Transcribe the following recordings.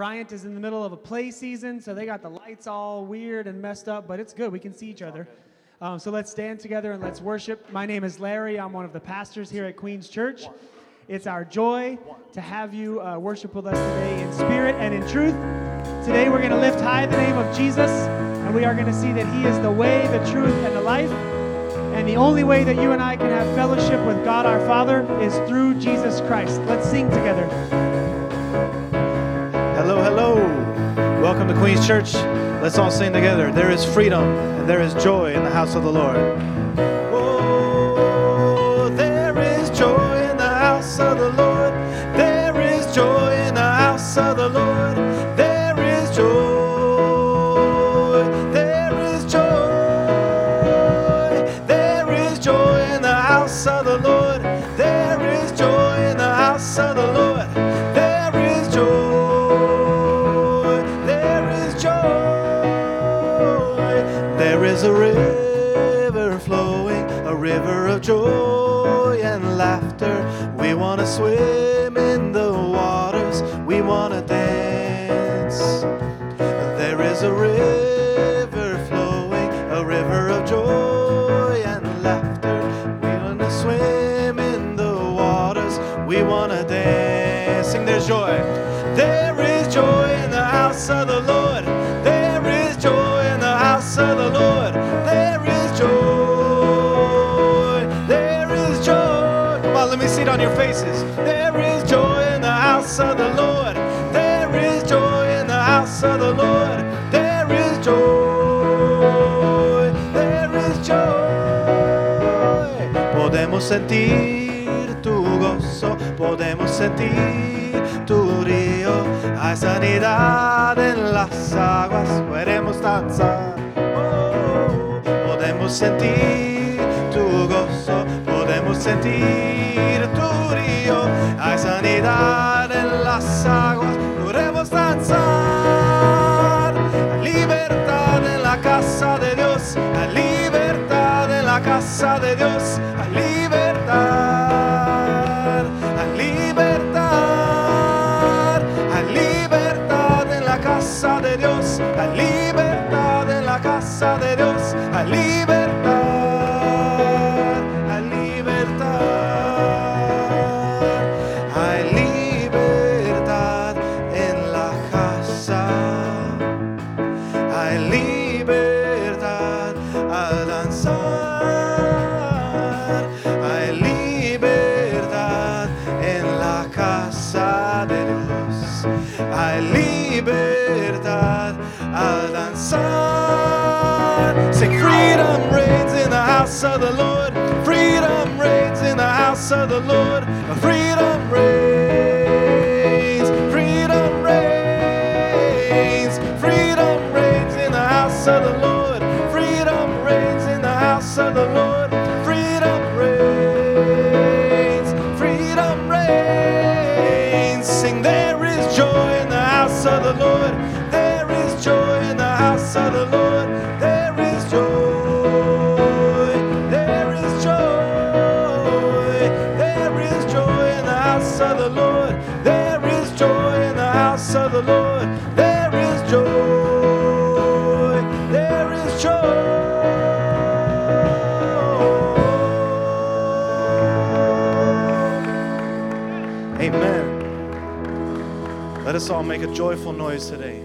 Bryant is in the middle of a play season, so they got the lights all weird and messed up, but it's good. We can see each other. Um, so let's stand together and let's worship. My name is Larry. I'm one of the pastors here at Queens Church. It's our joy to have you uh, worship with us today in spirit and in truth. Today we're going to lift high the name of Jesus, and we are going to see that He is the way, the truth, and the life. And the only way that you and I can have fellowship with God our Father is through Jesus Christ. Let's sing together. Hello, hello. Welcome to Queens Church. Let's all sing together. There is freedom and there is joy in the house of the Lord. Swim in the waters. We want to dance. There is a river flowing, a river of joy and laughter. We want to swim in the waters. We want to dance. Sing, there's joy. There is joy in the house of the sentir tu gozo, podemos sentir tu río. Hay sanidad en las aguas, queremos danzar. Oh, podemos sentir tu gozo, podemos sentir tu río. Hay sanidad en las aguas, queremos danzar. Libertad en la casa de Dios, hay libertad en la casa de Dios, hay Hay libertad en la casa de Dios, freedom reigns in the house of the Lord. Freedom reigns in the house of the Lord. Freedom reigns. Freedom reigns. Freedom reigns in the house of the Lord. Freedom reigns in the house of the Lord. Us all make a joyful noise today.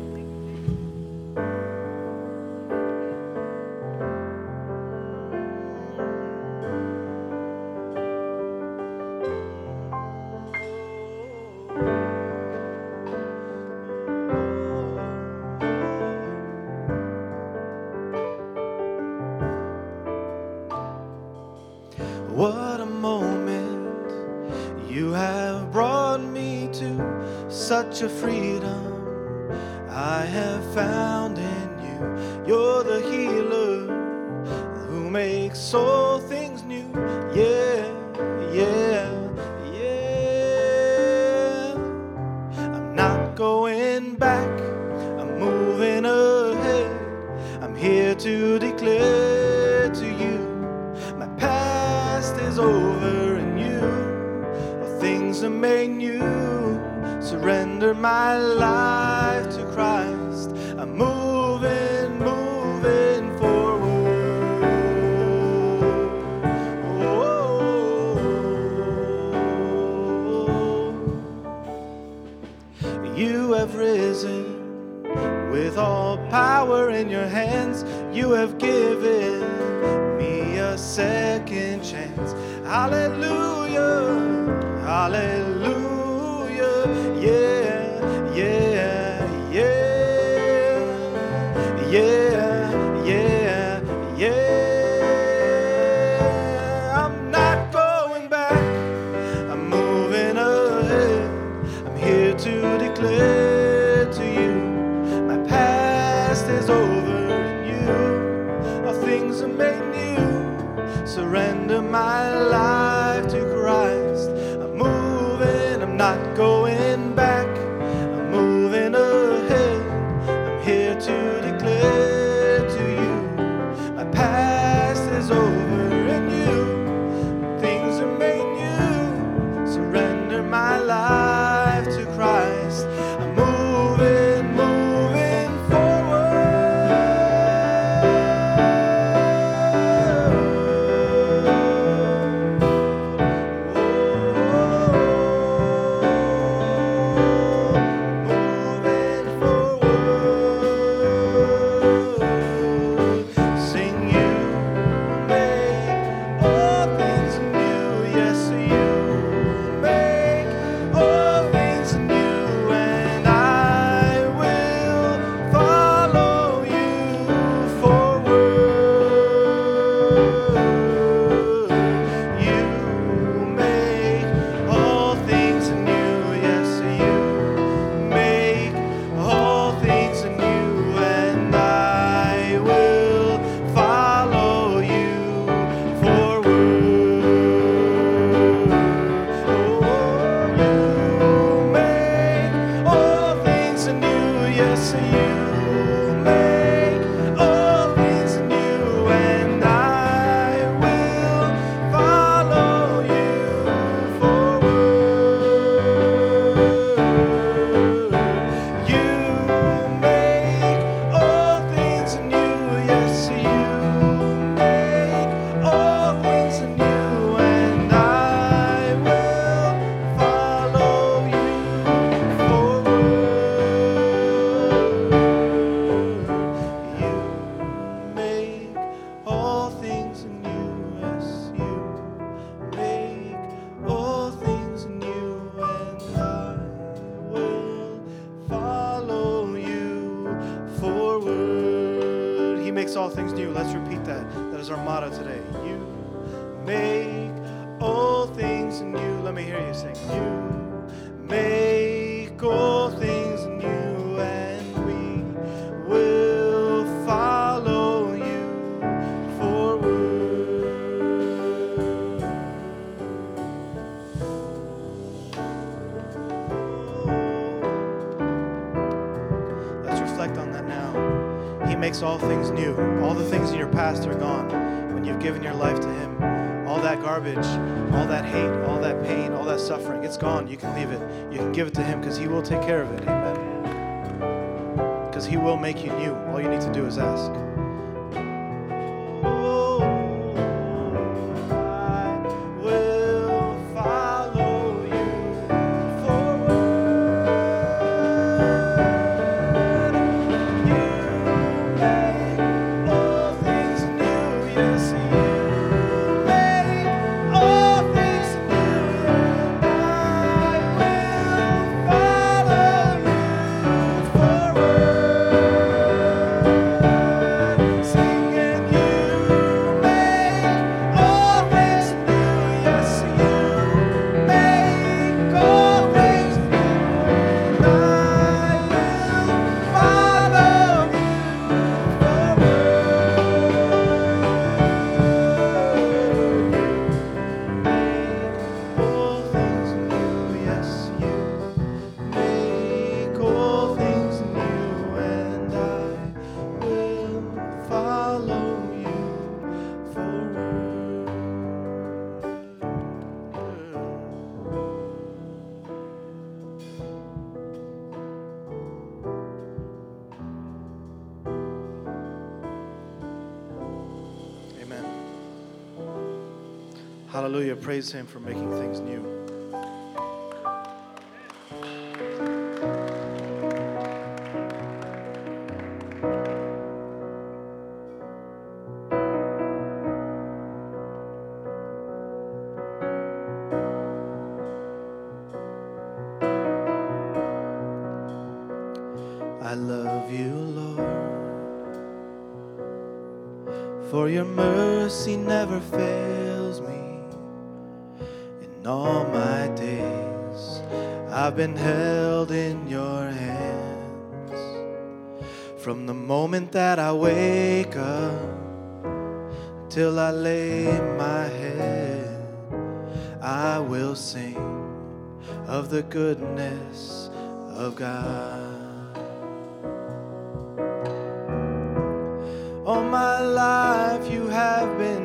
to make new. Surrender my life. because He will make you new. All you need to do is ask. Praise Him for making things new. I love you, Lord, for your mercy never fails Been held in your hands. From the moment that I wake up till I lay my head, I will sing of the goodness of God. All my life you have been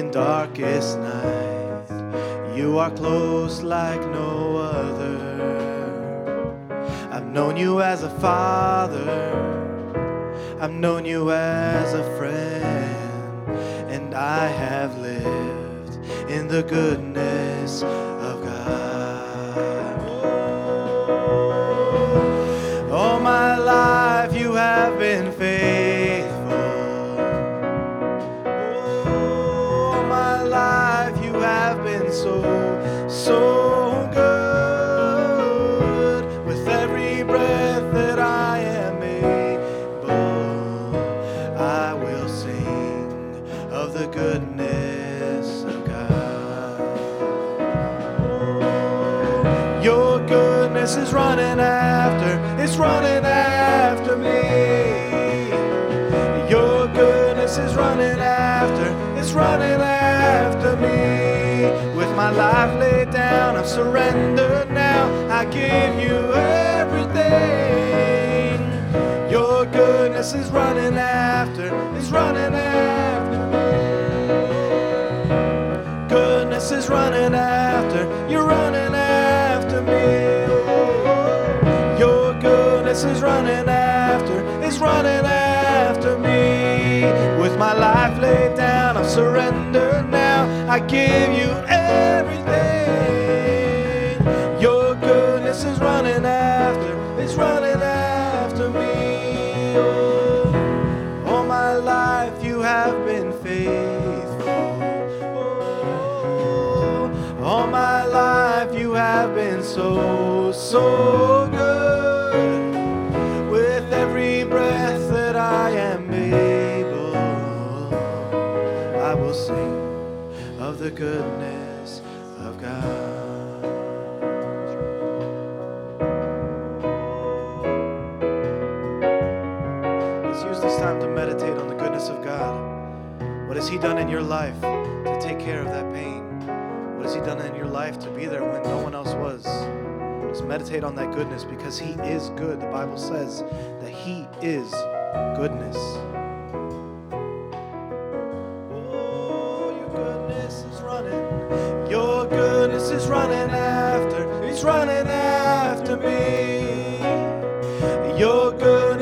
in darkest night. You are close like no other. I've known you as a father. I've known you as a friend. And I have lived in the goodness is running after, it's running after me. Your goodness is running after, it's running after me. With my life laid down, I've surrendered now. I give you everything. Your goodness is running after, it's running after me. Goodness is running after, my life laid down, I surrender now. I give you everything. Your goodness is running after, it's running after me. Oh, all my life you have been faithful. Oh, all my life you have been so, so the goodness of God. Let's use this time to meditate on the goodness of God. What has He done in your life to take care of that pain? What has He done in your life to be there when no one else was? Just meditate on that goodness because He is good. The Bible says that He is goodness.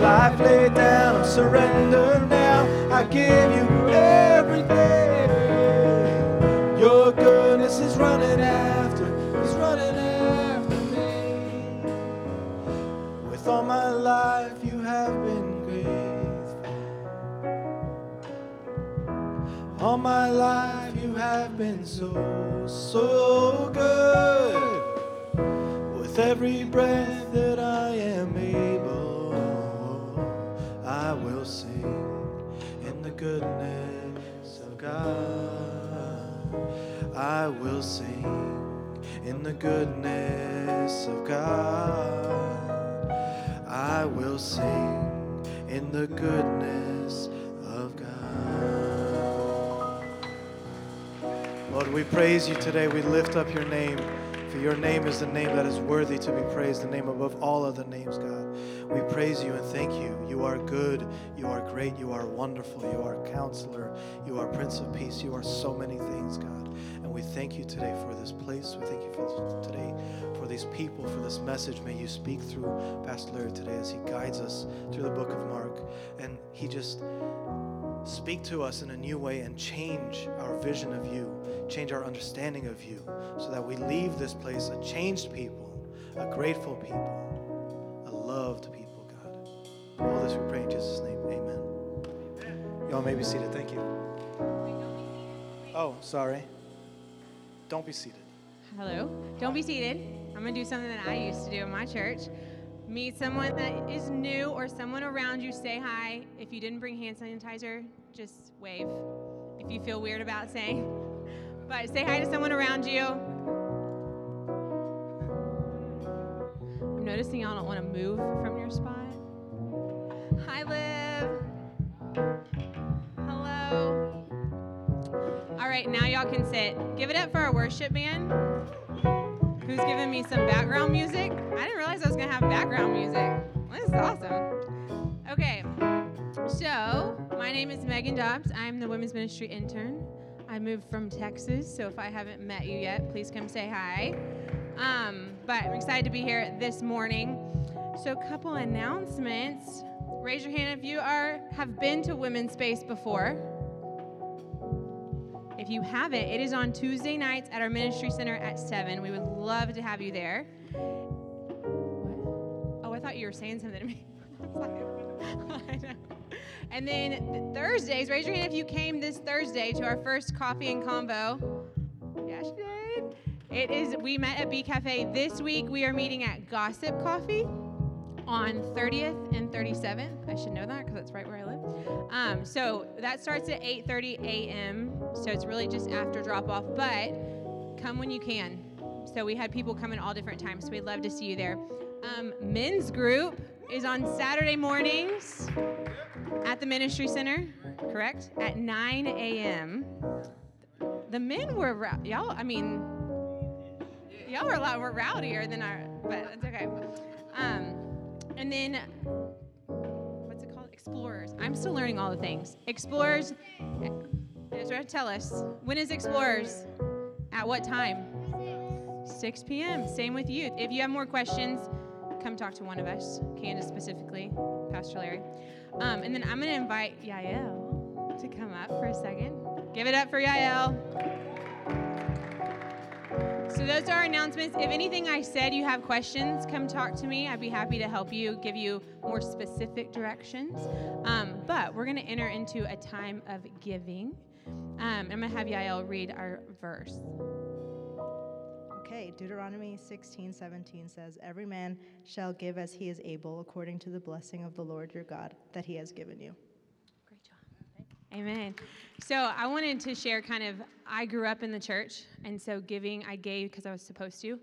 life laid down. I surrender now. I give you everything. Your goodness is running after, is running after me. With all my life, you have been faithful. All my life, you have been so, so good. With every breath. Goodness of God. I will sing in the goodness of God. I will sing in the goodness of God. Lord, we praise you today. We lift up your name. Your name is the name that is worthy to be praised, the name above all other names, God. We praise you and thank you. You are good. You are great. You are wonderful. You are counselor. You are Prince of Peace. You are so many things, God. And we thank you today for this place. We thank you for today for these people, for this message. May you speak through Pastor Larry today as he guides us through the book of Mark. And he just speak to us in a new way and change our vision of you, change our understanding of you, so that we leave this place a changed people, a grateful people, a loved people, God. All this we pray in Jesus' name. Amen. Y'all may be seated. Thank you. Oh, sorry. Don't be seated. Hello. Don't be seated. I'm going to do something that I used to do in my church. Meet someone that is new or someone around you, say hi. If you didn't bring hand sanitizer, just wave if you feel weird about saying. But say hi to someone around you. I'm noticing y'all don't want to move from your spot. Hi, Liv. Hello. All right, now y'all can sit. Give it up for our worship band who's giving me some background music. I didn't realize I was gonna have background music. This is awesome. Okay, so my name is Megan Dobbs. I'm the women's ministry intern. I moved from Texas, so if I haven't met you yet, please come say hi. Um, but I'm excited to be here this morning. So, a couple announcements. Raise your hand if you are have been to Women's Space before. If you have it, it is on Tuesday nights at our ministry center at 7. We would love to have you there. What? Oh, I thought you were saying something to me. And then th- Thursdays, raise your hand if you came this Thursday to our first coffee and convo. Yeah, she did. It is, we met at B Cafe. This week we are meeting at Gossip Coffee on 30th and 37th. I should know that because that's right where I live. Um, so that starts at 8:30 a.m. So it's really just after drop off, but come when you can. So we had people come in all different times. So we'd love to see you there. Um, men's group is on Saturday mornings at the ministry center, correct? At 9 a.m. The men were y'all. I mean, y'all were a lot more rowdier than our, but it's okay. Um, and then what's it called? Explorers. I'm still learning all the things. Explorers. Ezra, tell us when is Explorers? At what time? 6 p.m. Same with youth. If you have more questions, come talk to one of us, Candace specifically, Pastor Larry. Um, and then I'm going to invite Yael to come up for a second. Give it up for Yael. So those are our announcements. If anything I said you have questions, come talk to me. I'd be happy to help you, give you more specific directions. Um, but we're going to enter into a time of giving. Um, I'm going to have Yael read our verse. Okay, Deuteronomy 16, 17 says, Every man shall give as he is able, according to the blessing of the Lord your God that he has given you. Great job. Amen. So I wanted to share kind of, I grew up in the church, and so giving, I gave because I was supposed to.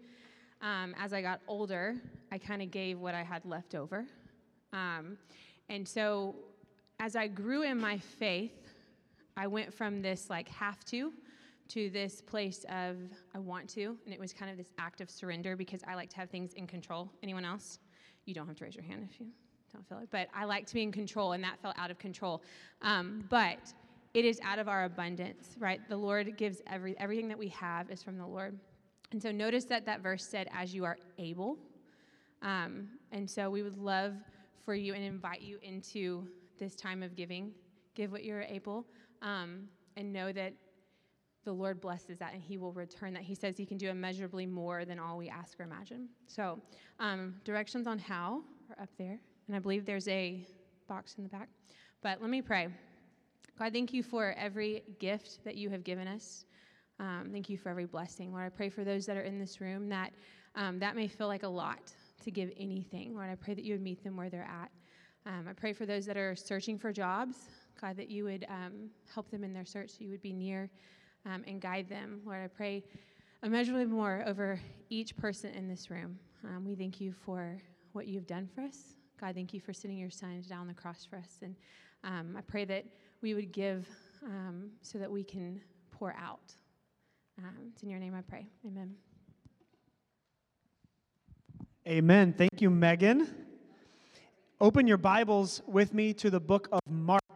Um, as I got older, I kind of gave what I had left over. Um, and so as I grew in my faith, I went from this like have to to this place of I want to, and it was kind of this act of surrender because I like to have things in control. Anyone else? You don't have to raise your hand if you don't feel it, but I like to be in control, and that felt out of control. Um, but it is out of our abundance, right? The Lord gives every everything that we have is from the Lord, and so notice that that verse said, "As you are able," um, and so we would love for you and invite you into this time of giving. Give what you're able, um, and know that the Lord blesses that and He will return that. He says He can do immeasurably more than all we ask or imagine. So, um, directions on how are up there. And I believe there's a box in the back. But let me pray. God, thank you for every gift that you have given us. Um, thank you for every blessing. Lord, I pray for those that are in this room that um, that may feel like a lot to give anything. Lord, I pray that you would meet them where they're at. Um, I pray for those that are searching for jobs, God, that you would um, help them in their search, you would be near um, and guide them. Lord, I pray immeasurably more over each person in this room. Um, we thank you for what you've done for us. God, thank you for sending your son down on the cross for us. And um, I pray that we would give um, so that we can pour out. Um, it's in your name I pray. Amen. Amen. Thank you, Megan. Open your Bibles with me to the book of Mark.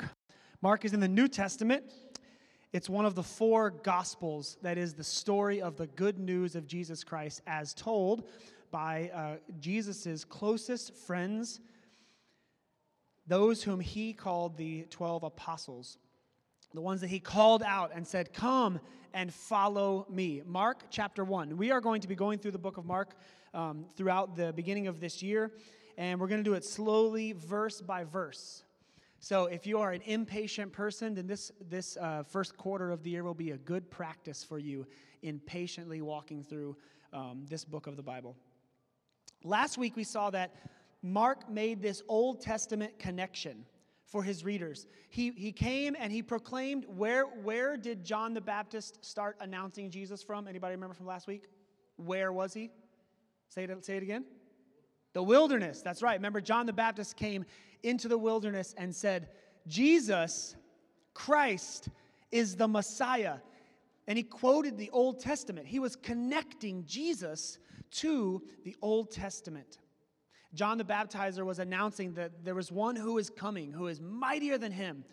Mark is in the New Testament. It's one of the four Gospels that is the story of the good news of Jesus Christ as told by uh, Jesus' closest friends, those whom he called the 12 apostles, the ones that he called out and said, Come and follow me. Mark chapter 1. We are going to be going through the book of Mark um, throughout the beginning of this year, and we're going to do it slowly, verse by verse. So if you are an impatient person, then this, this uh, first quarter of the year will be a good practice for you in patiently walking through um, this book of the Bible. Last week we saw that Mark made this Old Testament connection for his readers. He, he came and he proclaimed where, where did John the Baptist start announcing Jesus from? Anybody remember from last week? Where was he? Say it, say it again. The wilderness. That's right. Remember, John the Baptist came into the wilderness and said, Jesus, Christ, is the Messiah. And he quoted the Old Testament. He was connecting Jesus to the Old Testament. John the Baptizer was announcing that there was one who is coming, who is mightier than him,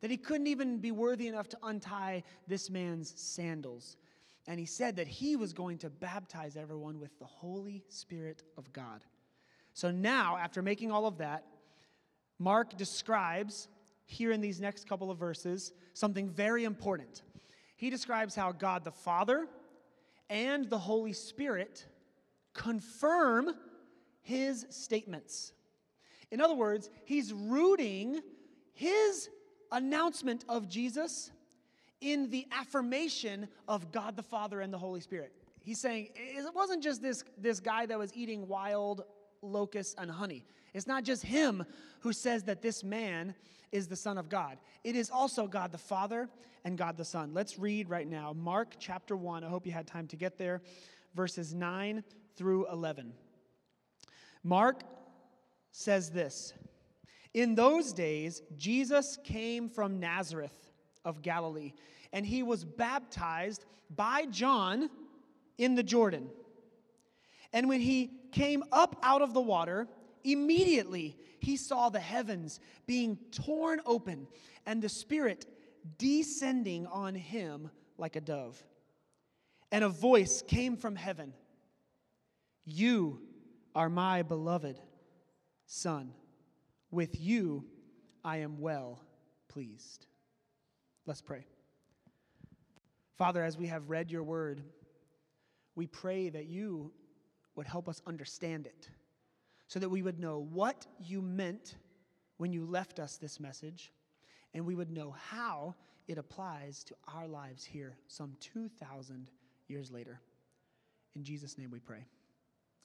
that he couldn't even be worthy enough to untie this man's sandals. And he said that he was going to baptize everyone with the Holy Spirit of God. So now, after making all of that, Mark describes here in these next couple of verses something very important. He describes how God the Father and the Holy Spirit confirm his statements. In other words, he's rooting his announcement of Jesus in the affirmation of God the Father and the Holy Spirit. He's saying it wasn't just this, this guy that was eating wild locusts and honey. It's not just him who says that this man is the Son of God. It is also God the Father and God the Son. Let's read right now Mark chapter 1. I hope you had time to get there, verses 9 through 11. Mark says this In those days, Jesus came from Nazareth of Galilee, and he was baptized by John in the Jordan. And when he came up out of the water, immediately he saw the heavens being torn open and the Spirit descending on him like a dove. And a voice came from heaven You are my beloved Son. With you I am well pleased. Let's pray. Father, as we have read your word, we pray that you would help us understand it so that we would know what you meant when you left us this message and we would know how it applies to our lives here some 2,000 years later. In Jesus' name we pray.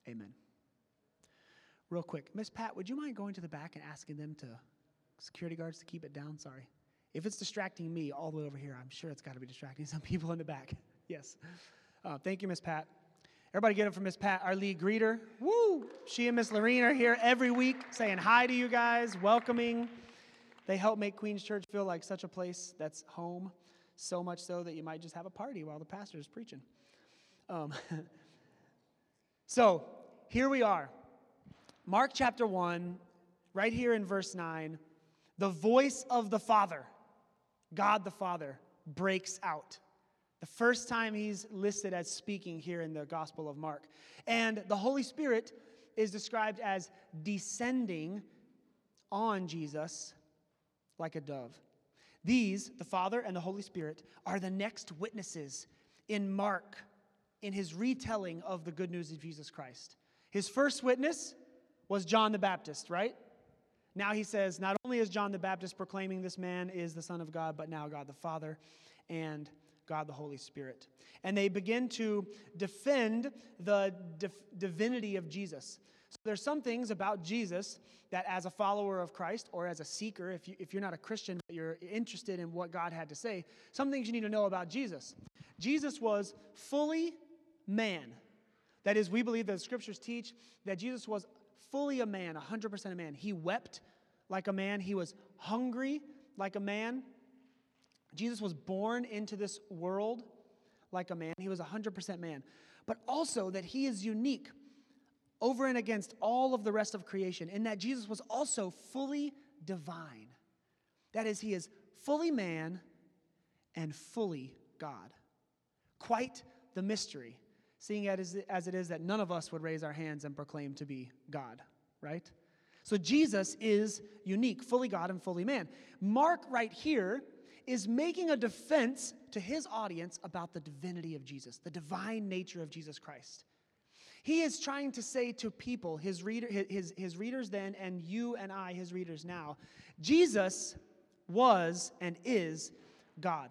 Amen. Real quick, Miss Pat, would you mind going to the back and asking them to, security guards, to keep it down? Sorry. If it's distracting me all the way over here, I'm sure it's got to be distracting some people in the back. yes. Uh, thank you, Miss Pat. Everybody get up for Miss Pat, our lead greeter. Woo! She and Miss Lorene are here every week saying hi to you guys, welcoming. They help make Queens Church feel like such a place that's home, so much so that you might just have a party while the pastor is preaching. Um, so here we are. Mark chapter 1, right here in verse 9, the voice of the Father, God the Father, breaks out. The first time he's listed as speaking here in the Gospel of Mark. And the Holy Spirit is described as descending on Jesus like a dove. These, the Father and the Holy Spirit, are the next witnesses in Mark in his retelling of the good news of Jesus Christ. His first witness was John the Baptist, right? Now he says, not only is John the Baptist proclaiming this man is the Son of God, but now God the Father and God the Holy Spirit. And they begin to defend the divinity of Jesus. So there's some things about Jesus that, as a follower of Christ or as a seeker, if, you, if you're not a Christian but you're interested in what God had to say, some things you need to know about Jesus. Jesus was fully man. That is, we believe that the scriptures teach that Jesus was fully a man, 100% a man. He wept like a man, he was hungry like a man. Jesus was born into this world like a man. He was 100% man. But also that he is unique over and against all of the rest of creation in that Jesus was also fully divine. That is, he is fully man and fully God. Quite the mystery, seeing as it is that none of us would raise our hands and proclaim to be God, right? So Jesus is unique, fully God and fully man. Mark, right here, is making a defense to his audience about the divinity of Jesus, the divine nature of Jesus Christ. He is trying to say to people, his, reader, his, his readers then, and you and I, his readers now, Jesus was and is God.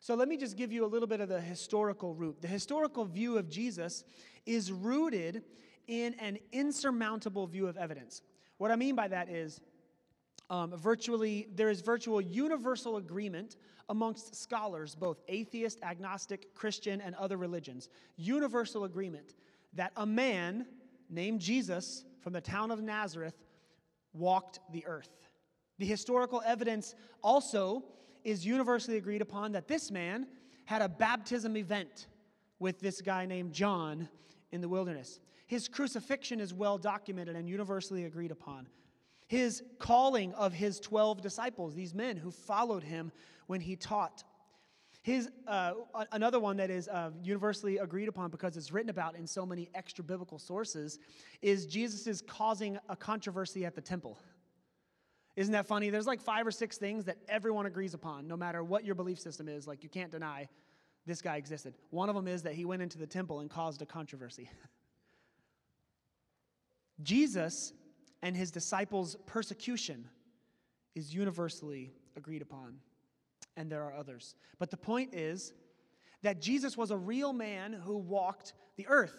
So let me just give you a little bit of the historical root. The historical view of Jesus is rooted in an insurmountable view of evidence. What I mean by that is, um, virtually, there is virtual universal agreement amongst scholars, both atheist, agnostic, Christian, and other religions. Universal agreement that a man named Jesus from the town of Nazareth walked the earth. The historical evidence also is universally agreed upon that this man had a baptism event with this guy named John in the wilderness. His crucifixion is well documented and universally agreed upon. His calling of his 12 disciples, these men who followed him when he taught his, uh, another one that is uh, universally agreed upon because it's written about in so many extra biblical sources is Jesus' is causing a controversy at the temple. Isn't that funny? There's like five or six things that everyone agrees upon, no matter what your belief system is. Like, you can't deny this guy existed. One of them is that he went into the temple and caused a controversy. Jesus and his disciples' persecution is universally agreed upon and there are others. But the point is that Jesus was a real man who walked the earth.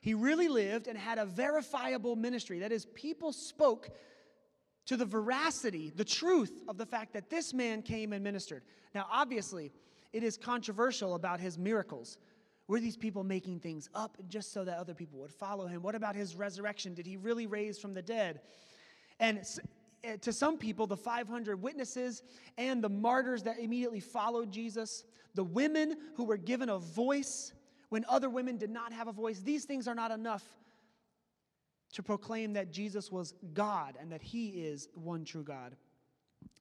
He really lived and had a verifiable ministry. That is, people spoke to the veracity, the truth of the fact that this man came and ministered. Now, obviously, it is controversial about his miracles. Were these people making things up just so that other people would follow him? What about his resurrection? Did he really raise from the dead? And Eh, to some people, the 500 witnesses and the martyrs that immediately followed Jesus, the women who were given a voice when other women did not have a voice, these things are not enough to proclaim that Jesus was God and that he is one true God.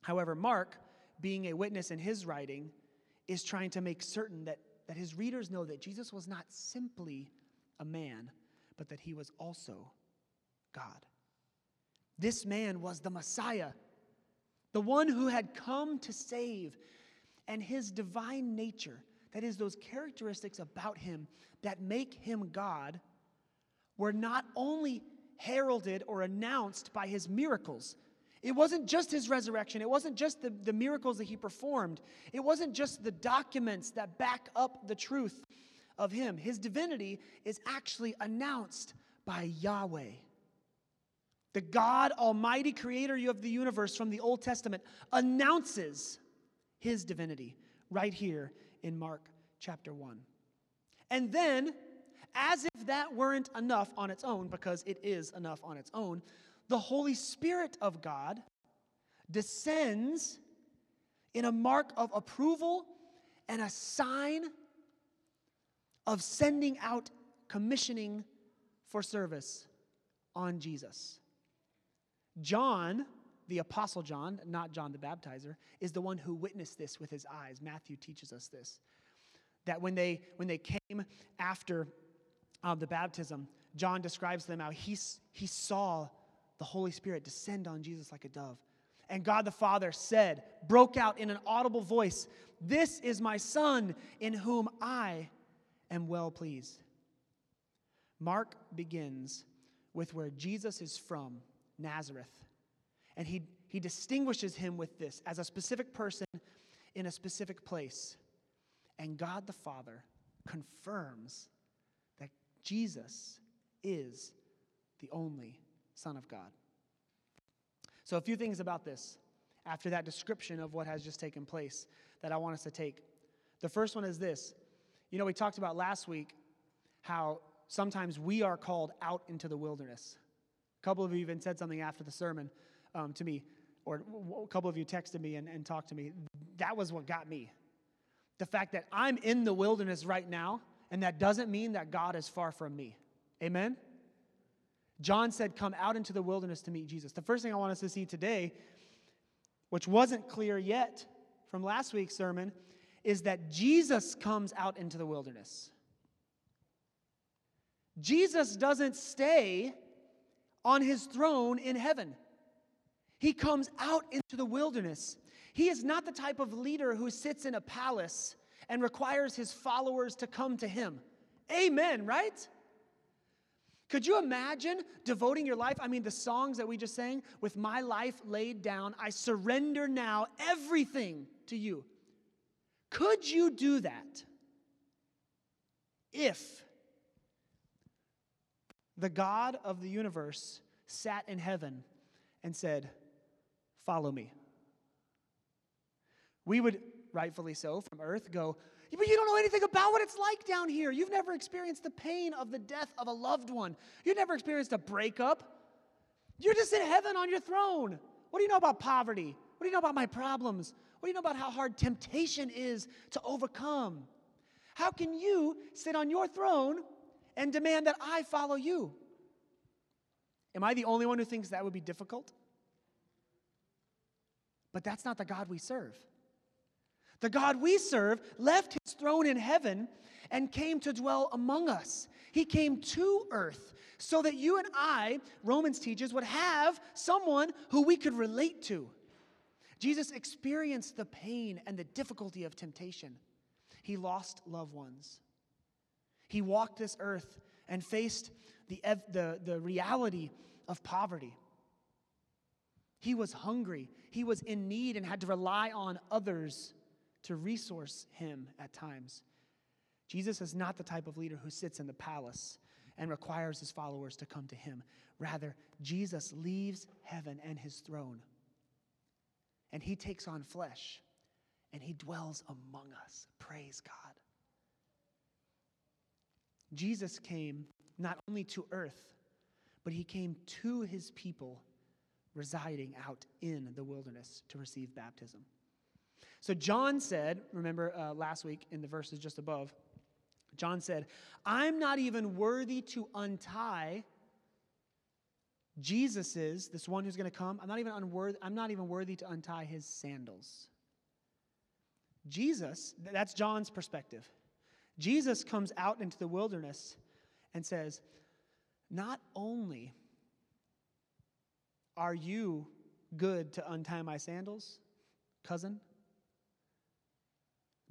However, Mark, being a witness in his writing, is trying to make certain that, that his readers know that Jesus was not simply a man, but that he was also God. This man was the Messiah, the one who had come to save. And his divine nature, that is, those characteristics about him that make him God, were not only heralded or announced by his miracles. It wasn't just his resurrection. It wasn't just the, the miracles that he performed. It wasn't just the documents that back up the truth of him. His divinity is actually announced by Yahweh. The God Almighty, creator of the universe from the Old Testament, announces his divinity right here in Mark chapter 1. And then, as if that weren't enough on its own, because it is enough on its own, the Holy Spirit of God descends in a mark of approval and a sign of sending out commissioning for service on Jesus. John, the Apostle John, not John the Baptizer, is the one who witnessed this with his eyes. Matthew teaches us this. That when they, when they came after um, the baptism, John describes them how he, he saw the Holy Spirit descend on Jesus like a dove. And God the Father said, broke out in an audible voice, This is my Son in whom I am well pleased. Mark begins with where Jesus is from Nazareth. And he, He distinguishes him with this as a specific person in a specific place. And God the Father confirms that Jesus is the only Son of God. So, a few things about this after that description of what has just taken place that I want us to take. The first one is this. You know, we talked about last week how sometimes we are called out into the wilderness. A couple of you even said something after the sermon um, to me, or a couple of you texted me and, and talked to me. That was what got me. The fact that I'm in the wilderness right now, and that doesn't mean that God is far from me. Amen? John said, Come out into the wilderness to meet Jesus. The first thing I want us to see today, which wasn't clear yet from last week's sermon, is that Jesus comes out into the wilderness. Jesus doesn't stay on his throne in heaven. He comes out into the wilderness. He is not the type of leader who sits in a palace and requires his followers to come to him. Amen, right? Could you imagine devoting your life? I mean, the songs that we just sang, with my life laid down, I surrender now everything to you. Could you do that if the God of the universe sat in heaven and said, Follow me? We would, rightfully so, from earth go, but you don't know anything about what it's like down here. You've never experienced the pain of the death of a loved one. You've never experienced a breakup. You're just in heaven on your throne. What do you know about poverty? What do you know about my problems? What do you know about how hard temptation is to overcome? How can you sit on your throne and demand that I follow you? Am I the only one who thinks that would be difficult? But that's not the God we serve. The God we serve left his throne in heaven and came to dwell among us. He came to earth so that you and I, Romans teaches, would have someone who we could relate to. Jesus experienced the pain and the difficulty of temptation. He lost loved ones. He walked this earth and faced the, the, the reality of poverty. He was hungry. He was in need and had to rely on others to resource him at times. Jesus is not the type of leader who sits in the palace and requires his followers to come to him. Rather, Jesus leaves heaven and his throne, and he takes on flesh, and he dwells among us. Praise God. Jesus came not only to earth, but he came to his people residing out in the wilderness to receive baptism. So John said, remember uh, last week in the verses just above, John said, I'm not even worthy to untie Jesus's, this one who's going to come, I'm not even unworthy, I'm not even worthy to untie his sandals. Jesus, that's John's perspective. Jesus comes out into the wilderness and says, Not only are you good to untie my sandals, cousin,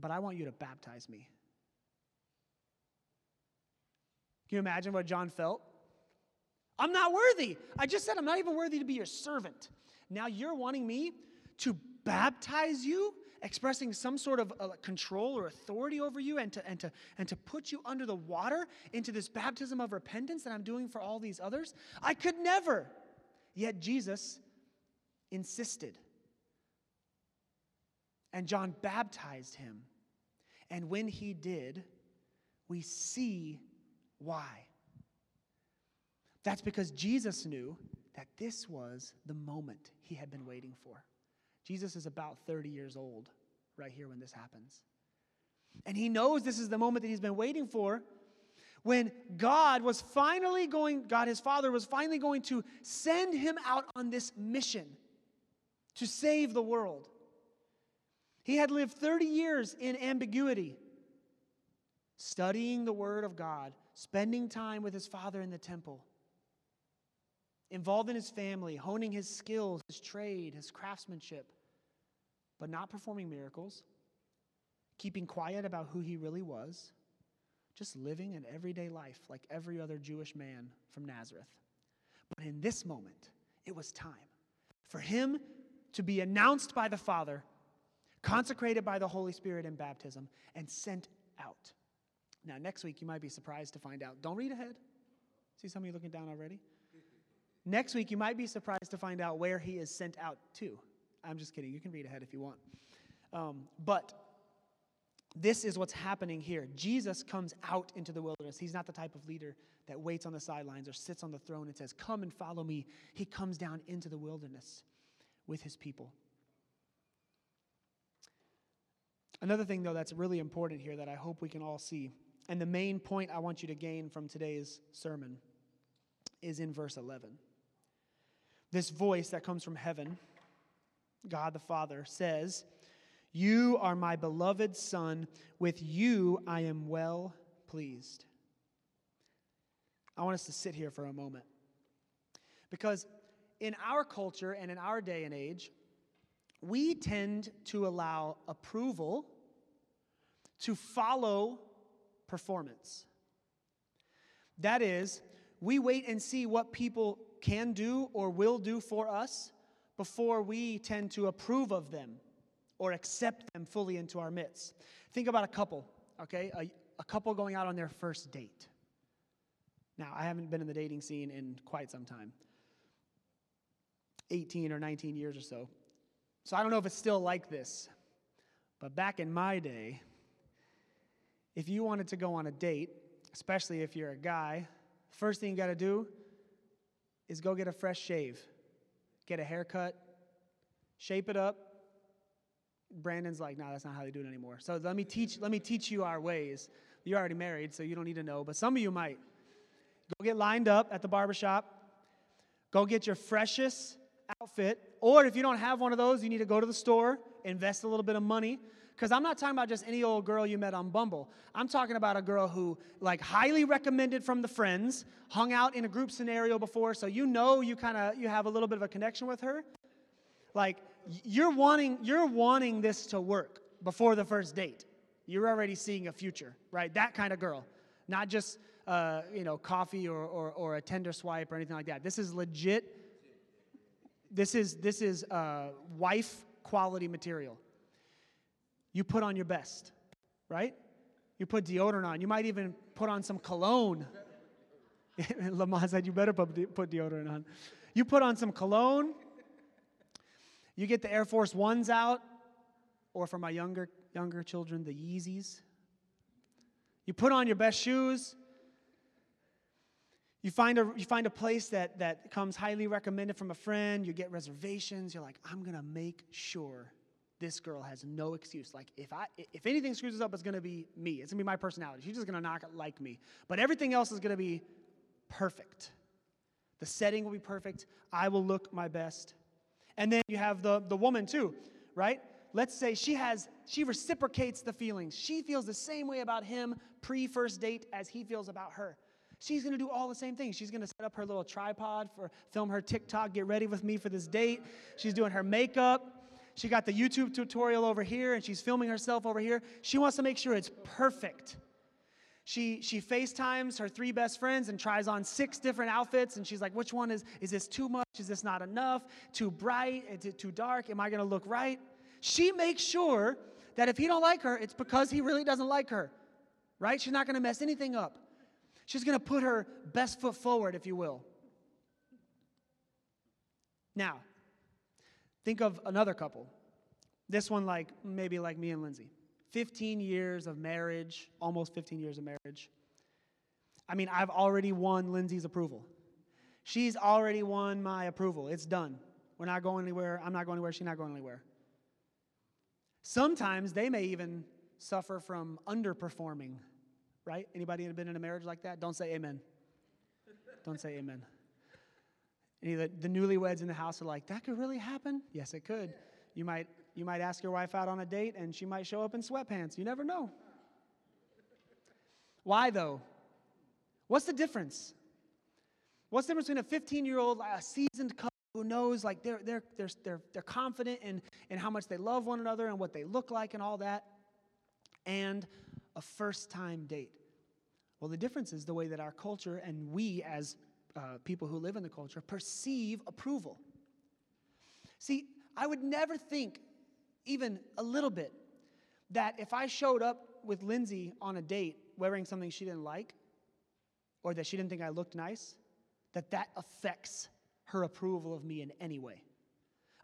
but I want you to baptize me. Can you imagine what John felt? I'm not worthy. I just said I'm not even worthy to be your servant. Now you're wanting me to baptize you, expressing some sort of uh, control or authority over you, and to, and, to, and to put you under the water into this baptism of repentance that I'm doing for all these others? I could never. Yet Jesus insisted. And John baptized him. And when he did, we see why. That's because Jesus knew that this was the moment he had been waiting for. Jesus is about 30 years old right here when this happens. And he knows this is the moment that he's been waiting for when God was finally going, God his Father was finally going to send him out on this mission to save the world. He had lived 30 years in ambiguity, studying the Word of God, spending time with his father in the temple, involved in his family, honing his skills, his trade, his craftsmanship, but not performing miracles, keeping quiet about who he really was, just living an everyday life like every other Jewish man from Nazareth. But in this moment, it was time for him to be announced by the Father, consecrated by the Holy Spirit in baptism, and sent out. Now, next week, you might be surprised to find out. Don't read ahead. See some of you looking down already? Next week, you might be surprised to find out where he is sent out to. I'm just kidding. You can read ahead if you want. Um, but this is what's happening here. Jesus comes out into the wilderness. He's not the type of leader that waits on the sidelines or sits on the throne and says, Come and follow me. He comes down into the wilderness with his people. Another thing, though, that's really important here that I hope we can all see, and the main point I want you to gain from today's sermon is in verse 11. This voice that comes from heaven, God the Father, says, You are my beloved Son. With you I am well pleased. I want us to sit here for a moment. Because in our culture and in our day and age, we tend to allow approval to follow performance. That is, we wait and see what people can do or will do for us before we tend to approve of them or accept them fully into our midst. Think about a couple, okay? A, a couple going out on their first date. Now, I haven't been in the dating scene in quite some time 18 or 19 years or so. So I don't know if it's still like this. But back in my day, if you wanted to go on a date, especially if you're a guy, first thing you got to do is go get a fresh shave, get a haircut, shape it up. Brandon's like, "No, nah, that's not how they do it anymore." So let me teach let me teach you our ways. You're already married, so you don't need to know, but some of you might. Go get lined up at the barbershop. Go get your freshest outfit. Or if you don't have one of those, you need to go to the store, invest a little bit of money. Because I'm not talking about just any old girl you met on Bumble. I'm talking about a girl who, like, highly recommended from the friends, hung out in a group scenario before, so you know you kind of you have a little bit of a connection with her. Like, you're wanting you're wanting this to work before the first date. You're already seeing a future, right? That kind of girl, not just uh, you know coffee or, or, or a Tinder swipe or anything like that. This is legit this is, this is uh, wife quality material. You put on your best, right? You put deodorant on. You might even put on some cologne. Lamont said, You better put, put deodorant on. You put on some cologne. You get the Air Force Ones out, or for my younger, younger children, the Yeezys. You put on your best shoes. You find a, you find a place that, that comes highly recommended from a friend, you get reservations, you're like, I'm gonna make sure this girl has no excuse. Like, if, I, if anything screws us up, it's gonna be me. It's gonna be my personality. She's just gonna not like me. But everything else is gonna be perfect. The setting will be perfect. I will look my best. And then you have the, the woman too, right? Let's say she has, she reciprocates the feelings. She feels the same way about him pre first date as he feels about her. She's to do all the same things. She's to set up her little tripod for film her TikTok, get ready with me for this date. She's doing her makeup. She got the YouTube tutorial over here and she's filming herself over here. She wants to make sure it's perfect. She, she FaceTimes her three best friends and tries on six different outfits. And she's like, which one is, is this too much? Is this not enough? Too bright? Is it too dark? Am I going to look right? She makes sure that if he don't like her, it's because he really doesn't like her, right? She's not going to mess anything up. She's going to put her best foot forward, if you will. Now, think of another couple. This one, like maybe like me and Lindsay. 15 years of marriage, almost 15 years of marriage. I mean, I've already won Lindsay's approval. She's already won my approval. It's done. We're not going anywhere. I'm not going anywhere. She's not going anywhere. Sometimes they may even suffer from underperforming right? Anybody been in a marriage like that? Don't say amen. Don't say amen. Any of the, the newlyweds in the house are like, that could really happen? Yes, it could. You might, you might ask your wife out on a date and she might show up in sweatpants. You never know. Why though? What's the difference? What's the difference between a 15 year old, a seasoned couple who knows like they're, they're, they're, they're, they're confident in, in how much they love one another and what they look like and all that, and a first time date? Well, the difference is the way that our culture and we, as uh, people who live in the culture, perceive approval. See, I would never think, even a little bit, that if I showed up with Lindsay on a date wearing something she didn't like, or that she didn't think I looked nice, that that affects her approval of me in any way.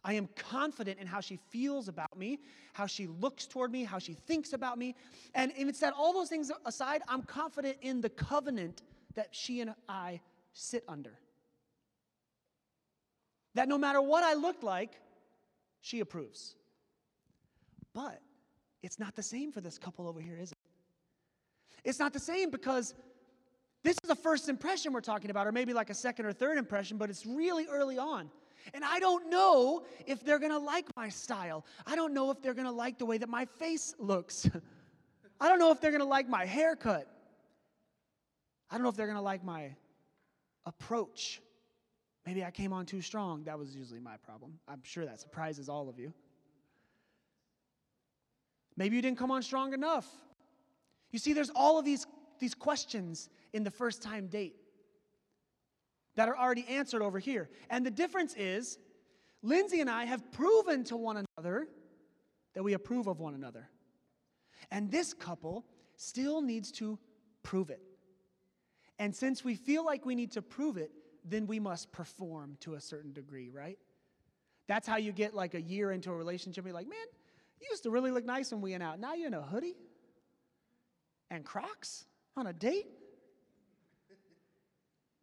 I am confident in how she feels about me, how she looks toward me, how she thinks about me. And if it's that all those things aside, I'm confident in the covenant that she and I sit under. That no matter what I look like, she approves. But it's not the same for this couple over here, is it? It's not the same because this is a first impression we're talking about, or maybe like a second or third impression, but it's really early on. And I don't know if they're gonna like my style. I don't know if they're gonna like the way that my face looks. I don't know if they're gonna like my haircut. I don't know if they're gonna like my approach. Maybe I came on too strong. That was usually my problem. I'm sure that surprises all of you. Maybe you didn't come on strong enough. You see, there's all of these, these questions in the first time date that are already answered over here. And the difference is, Lindsay and I have proven to one another that we approve of one another. And this couple still needs to prove it. And since we feel like we need to prove it, then we must perform to a certain degree, right? That's how you get like a year into a relationship. You're like, man, you used to really look nice when we went out. Now you're in a hoodie and Crocs on a date?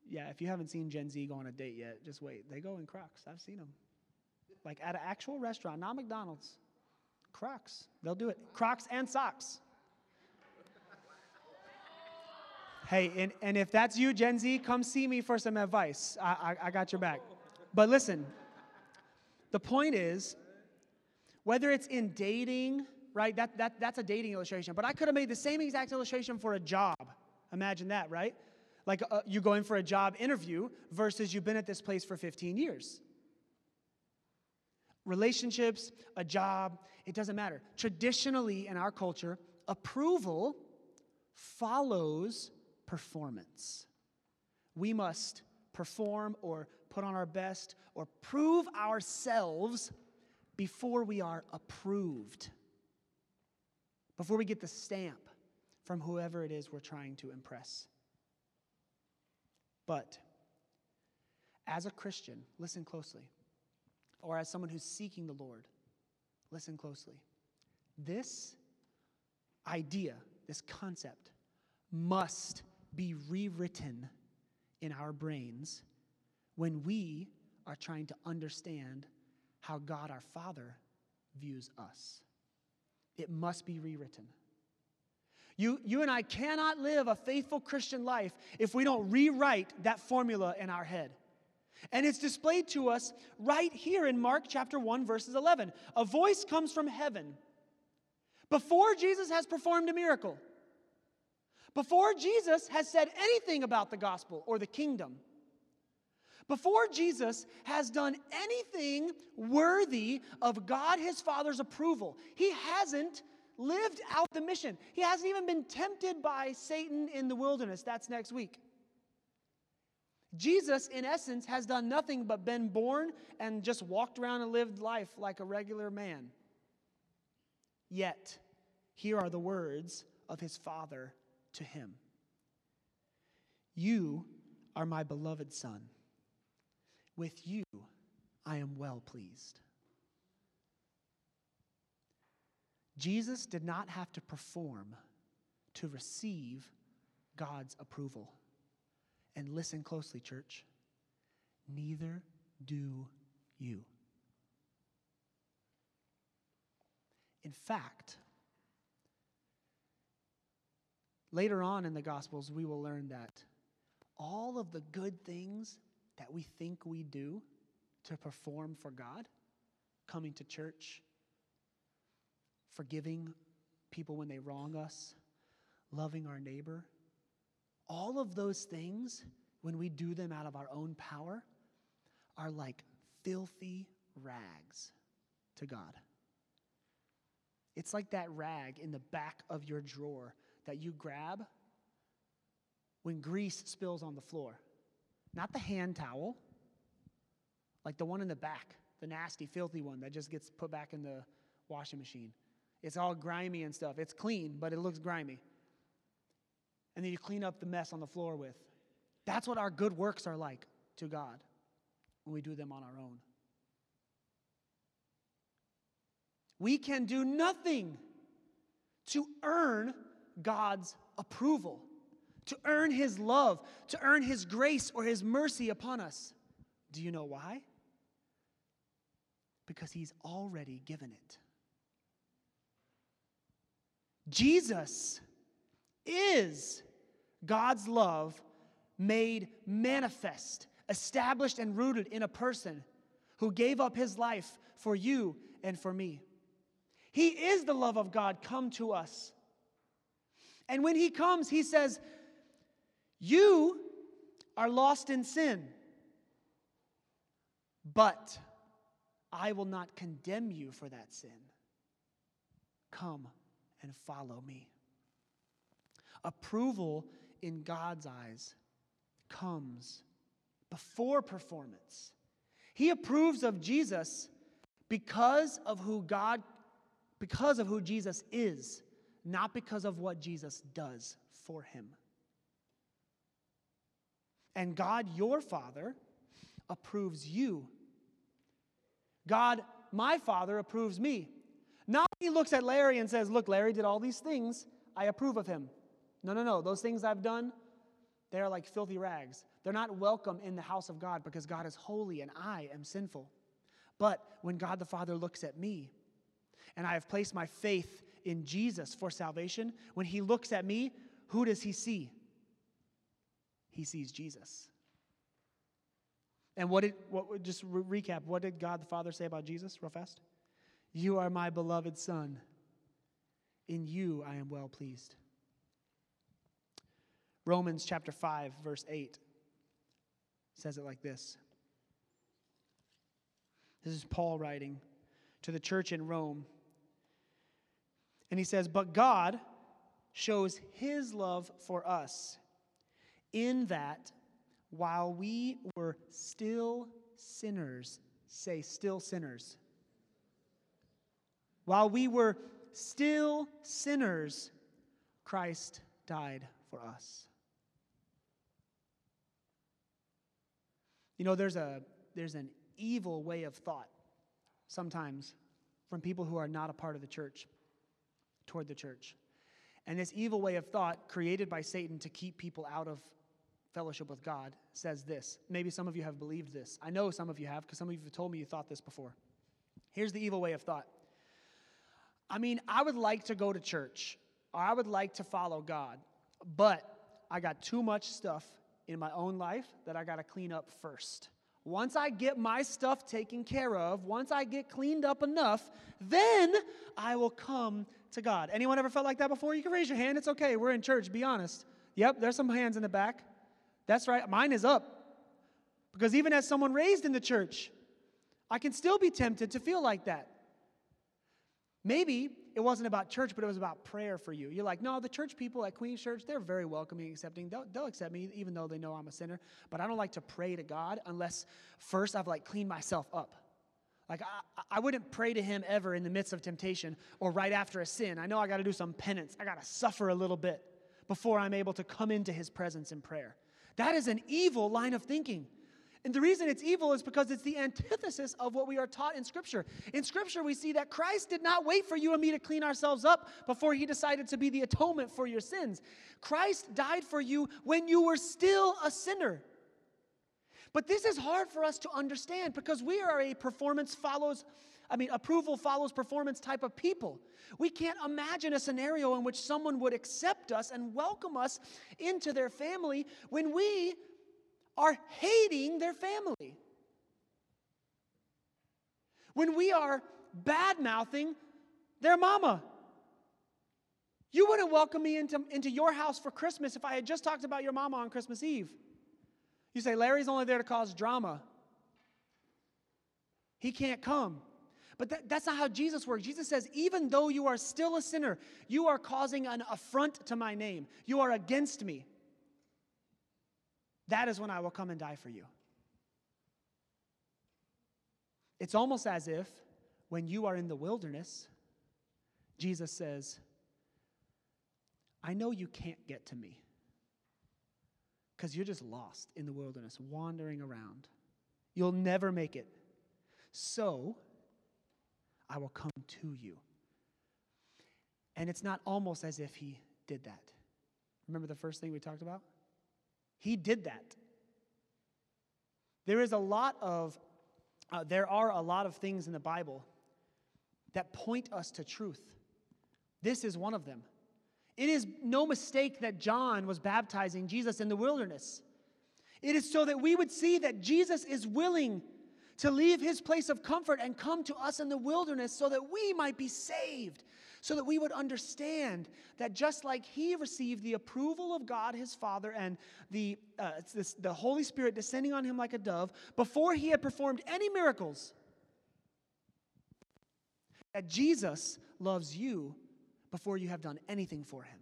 Yeah, if you haven't seen Gen Z go on a date yet, just wait. They go in Crocs. I've seen them. Like at an actual restaurant, not McDonald's. Crocs. They'll do it. Crocs and socks. Hey, and, and if that's you, Gen Z, come see me for some advice. I, I, I got your back. But listen, the point is, whether it's in dating, right? That, that, that's a dating illustration. But I could have made the same exact illustration for a job. Imagine that, right? like uh, you go in for a job interview versus you've been at this place for 15 years. Relationships, a job, it doesn't matter. Traditionally in our culture, approval follows performance. We must perform or put on our best or prove ourselves before we are approved, before we get the stamp from whoever it is we're trying to impress. But as a Christian, listen closely, or as someone who's seeking the Lord, listen closely. This idea, this concept, must be rewritten in our brains when we are trying to understand how God our Father views us. It must be rewritten. You, you and I cannot live a faithful Christian life if we don't rewrite that formula in our head. And it's displayed to us right here in Mark chapter 1, verses 11. A voice comes from heaven before Jesus has performed a miracle, before Jesus has said anything about the gospel or the kingdom, before Jesus has done anything worthy of God his Father's approval. He hasn't lived out the mission. He hasn't even been tempted by Satan in the wilderness. That's next week. Jesus, in essence, has done nothing but been born and just walked around and lived life like a regular man. Yet, here are the words of his Father to him You are my beloved Son. With you I am well pleased. Jesus did not have to perform to receive God's approval. And listen closely, church. Neither do you. In fact, later on in the Gospels, we will learn that all of the good things that we think we do to perform for God, coming to church, forgiving people when they wrong us, loving our neighbor. All of those things, when we do them out of our own power, are like filthy rags to God. It's like that rag in the back of your drawer that you grab when grease spills on the floor. Not the hand towel, like the one in the back the nasty, filthy one that just gets put back in the washing machine. It's all grimy and stuff. It's clean, but it looks grimy. And then you clean up the mess on the floor with. That's what our good works are like to God when we do them on our own. We can do nothing to earn God's approval, to earn His love, to earn His grace or His mercy upon us. Do you know why? Because He's already given it. Jesus is God's love made manifest, established and rooted in a person who gave up his life for you and for me. He is the love of God come to us. And when he comes, he says, You are lost in sin, but I will not condemn you for that sin. Come and follow me. Approval in God's eyes comes before performance. He approves of Jesus because of who God because of who Jesus is, not because of what Jesus does for him. And God, your Father, approves you. God, my Father, approves me. Not he looks at Larry and says, Look, Larry did all these things. I approve of him. No, no, no. Those things I've done, they are like filthy rags. They're not welcome in the house of God because God is holy and I am sinful. But when God the Father looks at me and I have placed my faith in Jesus for salvation, when he looks at me, who does he see? He sees Jesus. And what did, what, just re- recap, what did God the Father say about Jesus, real fast? You are my beloved Son. In you I am well pleased. Romans chapter 5, verse 8 says it like this. This is Paul writing to the church in Rome. And he says, But God shows his love for us in that while we were still sinners, say, still sinners. While we were still sinners, Christ died for us. You know, there's, a, there's an evil way of thought sometimes from people who are not a part of the church toward the church. And this evil way of thought, created by Satan to keep people out of fellowship with God, says this. Maybe some of you have believed this. I know some of you have because some of you have told me you thought this before. Here's the evil way of thought I mean, I would like to go to church, or I would like to follow God, but I got too much stuff in my own life that I got to clean up first. Once I get my stuff taken care of, once I get cleaned up enough, then I will come to God. Anyone ever felt like that before? You can raise your hand. It's okay. We're in church. Be honest. Yep, there's some hands in the back. That's right. Mine is up. Because even as someone raised in the church, I can still be tempted to feel like that. Maybe it wasn't about church, but it was about prayer for you. You're like, no, the church people at Queen's Church, they're very welcoming, accepting. They'll, they'll accept me even though they know I'm a sinner. But I don't like to pray to God unless first I've like cleaned myself up. Like, I, I wouldn't pray to Him ever in the midst of temptation or right after a sin. I know I got to do some penance. I got to suffer a little bit before I'm able to come into His presence in prayer. That is an evil line of thinking. And the reason it's evil is because it's the antithesis of what we are taught in Scripture. In Scripture, we see that Christ did not wait for you and me to clean ourselves up before he decided to be the atonement for your sins. Christ died for you when you were still a sinner. But this is hard for us to understand because we are a performance follows, I mean, approval follows performance type of people. We can't imagine a scenario in which someone would accept us and welcome us into their family when we are hating their family. When we are bad mouthing their mama. You wouldn't welcome me into, into your house for Christmas if I had just talked about your mama on Christmas Eve. You say, Larry's only there to cause drama. He can't come. But that, that's not how Jesus works. Jesus says, even though you are still a sinner, you are causing an affront to my name. You are against me. That is when I will come and die for you. It's almost as if when you are in the wilderness, Jesus says, I know you can't get to me because you're just lost in the wilderness, wandering around. You'll never make it. So I will come to you. And it's not almost as if he did that. Remember the first thing we talked about? He did that. There is a lot of, uh, there are a lot of things in the Bible that point us to truth. This is one of them. It is no mistake that John was baptizing Jesus in the wilderness. It is so that we would see that Jesus is willing to leave his place of comfort and come to us in the wilderness so that we might be saved, so that we would understand that just like he received the approval of God his Father and the, uh, this, the Holy Spirit descending on him like a dove before he had performed any miracles, that Jesus loves you before you have done anything for him.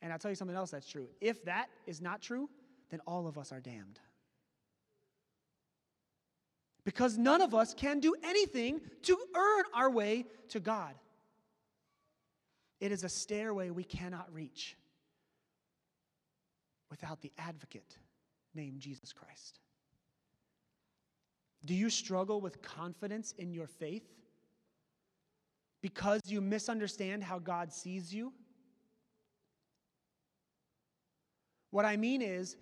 And I'll tell you something else that's true. If that is not true, then all of us are damned. Because none of us can do anything to earn our way to God. It is a stairway we cannot reach without the advocate named Jesus Christ. Do you struggle with confidence in your faith because you misunderstand how God sees you? What I mean is,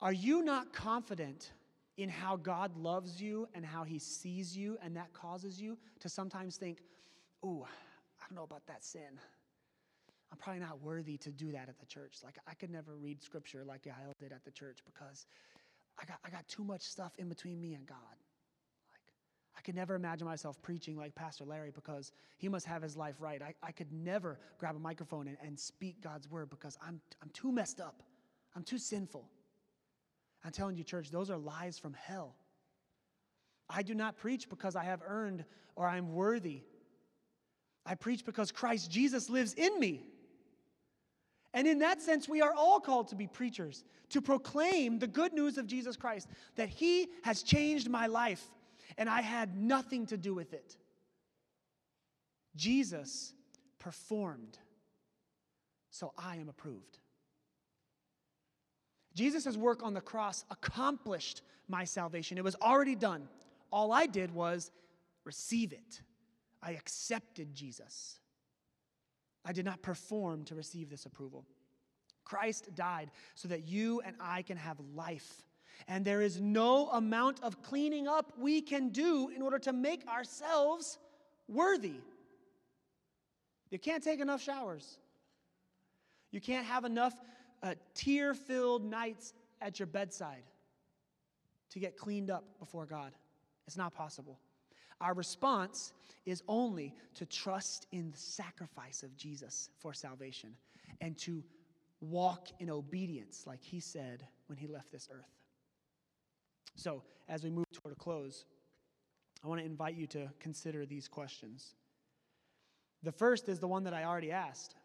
are you not confident in how God loves you and how he sees you, and that causes you to sometimes think, ooh, I don't know about that sin. I'm probably not worthy to do that at the church. Like, I could never read scripture like Yael did at the church because I got, I got too much stuff in between me and God. I could never imagine myself preaching like Pastor Larry because he must have his life right. I, I could never grab a microphone and, and speak God's word because I'm, I'm too messed up. I'm too sinful. I'm telling you, church, those are lies from hell. I do not preach because I have earned or I'm worthy. I preach because Christ Jesus lives in me. And in that sense, we are all called to be preachers, to proclaim the good news of Jesus Christ, that He has changed my life, and I had nothing to do with it. Jesus performed, so I am approved. Jesus' work on the cross accomplished my salvation. It was already done. All I did was receive it. I accepted Jesus. I did not perform to receive this approval. Christ died so that you and I can have life. And there is no amount of cleaning up we can do in order to make ourselves worthy. You can't take enough showers. You can't have enough uh, tear filled nights at your bedside to get cleaned up before God. It's not possible. Our response is only to trust in the sacrifice of Jesus for salvation and to walk in obedience, like he said when he left this earth. So, as we move toward a close, I want to invite you to consider these questions. The first is the one that I already asked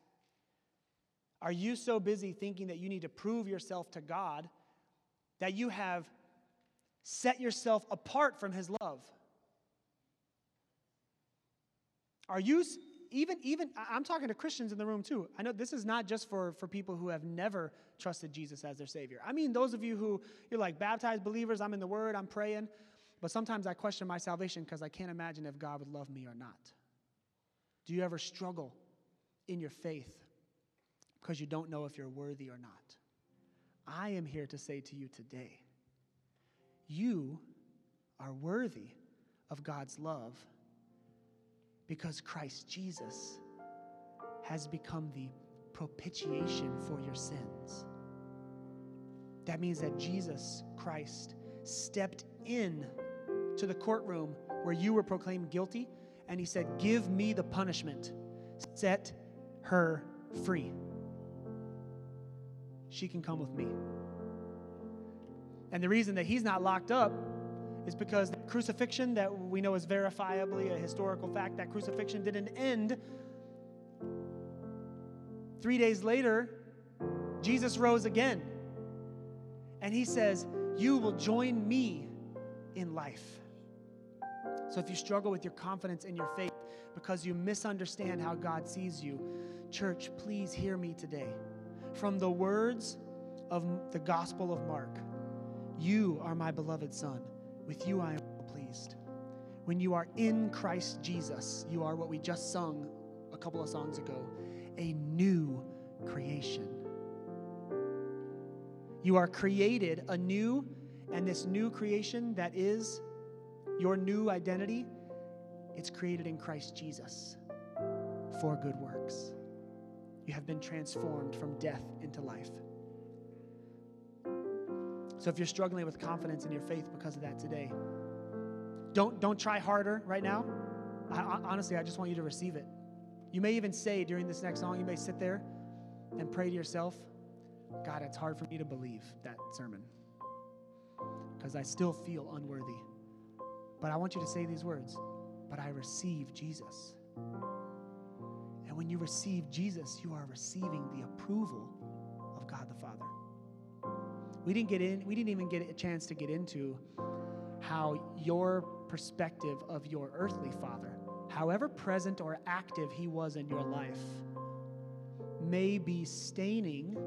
Are you so busy thinking that you need to prove yourself to God that you have set yourself apart from his love? Are you even even I'm talking to Christians in the room too. I know this is not just for for people who have never trusted Jesus as their savior. I mean those of you who you're like baptized believers, I'm in the word, I'm praying, but sometimes I question my salvation because I can't imagine if God would love me or not. Do you ever struggle in your faith because you don't know if you're worthy or not? I am here to say to you today, you are worthy of God's love because Christ Jesus has become the propitiation for your sins. That means that Jesus Christ stepped in to the courtroom where you were proclaimed guilty and he said, Give me the punishment, set her free. She can come with me. And the reason that he's not locked up is because the crucifixion that we know is verifiably a historical fact, that crucifixion didn't end. Three days later, Jesus rose again. And he says, You will join me in life. So if you struggle with your confidence in your faith because you misunderstand how God sees you, church, please hear me today. From the words of the Gospel of Mark, you are my beloved Son. With you I am pleased. When you are in Christ Jesus, you are what we just sung a couple of songs ago a new creation. You are created anew, and this new creation that is your new identity, it's created in Christ Jesus for good works. You have been transformed from death into life. So if you're struggling with confidence in your faith because of that today, don't, don't try harder right now. I, I, honestly, I just want you to receive it. You may even say during this next song, you may sit there and pray to yourself, God, it's hard for me to believe that sermon because I still feel unworthy. But I want you to say these words, but I receive Jesus. And when you receive Jesus, you are receiving the approval We didn't get in, we didn't even get a chance to get into how your perspective of your earthly father, however present or active he was in your life, may be staining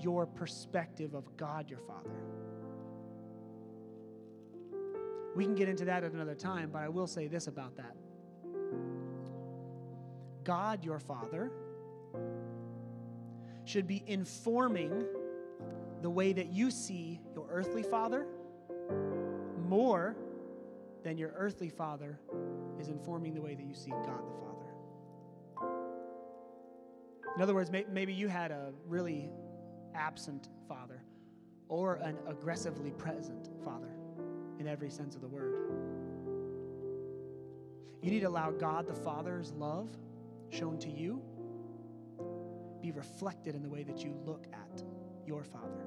your perspective of God your Father. We can get into that at another time, but I will say this about that. God your Father should be informing the way that you see your earthly father more than your earthly father is informing the way that you see God the Father. In other words, maybe you had a really absent father or an aggressively present father in every sense of the word. You need to allow God the Father's love shown to you be reflected in the way that you look at your father.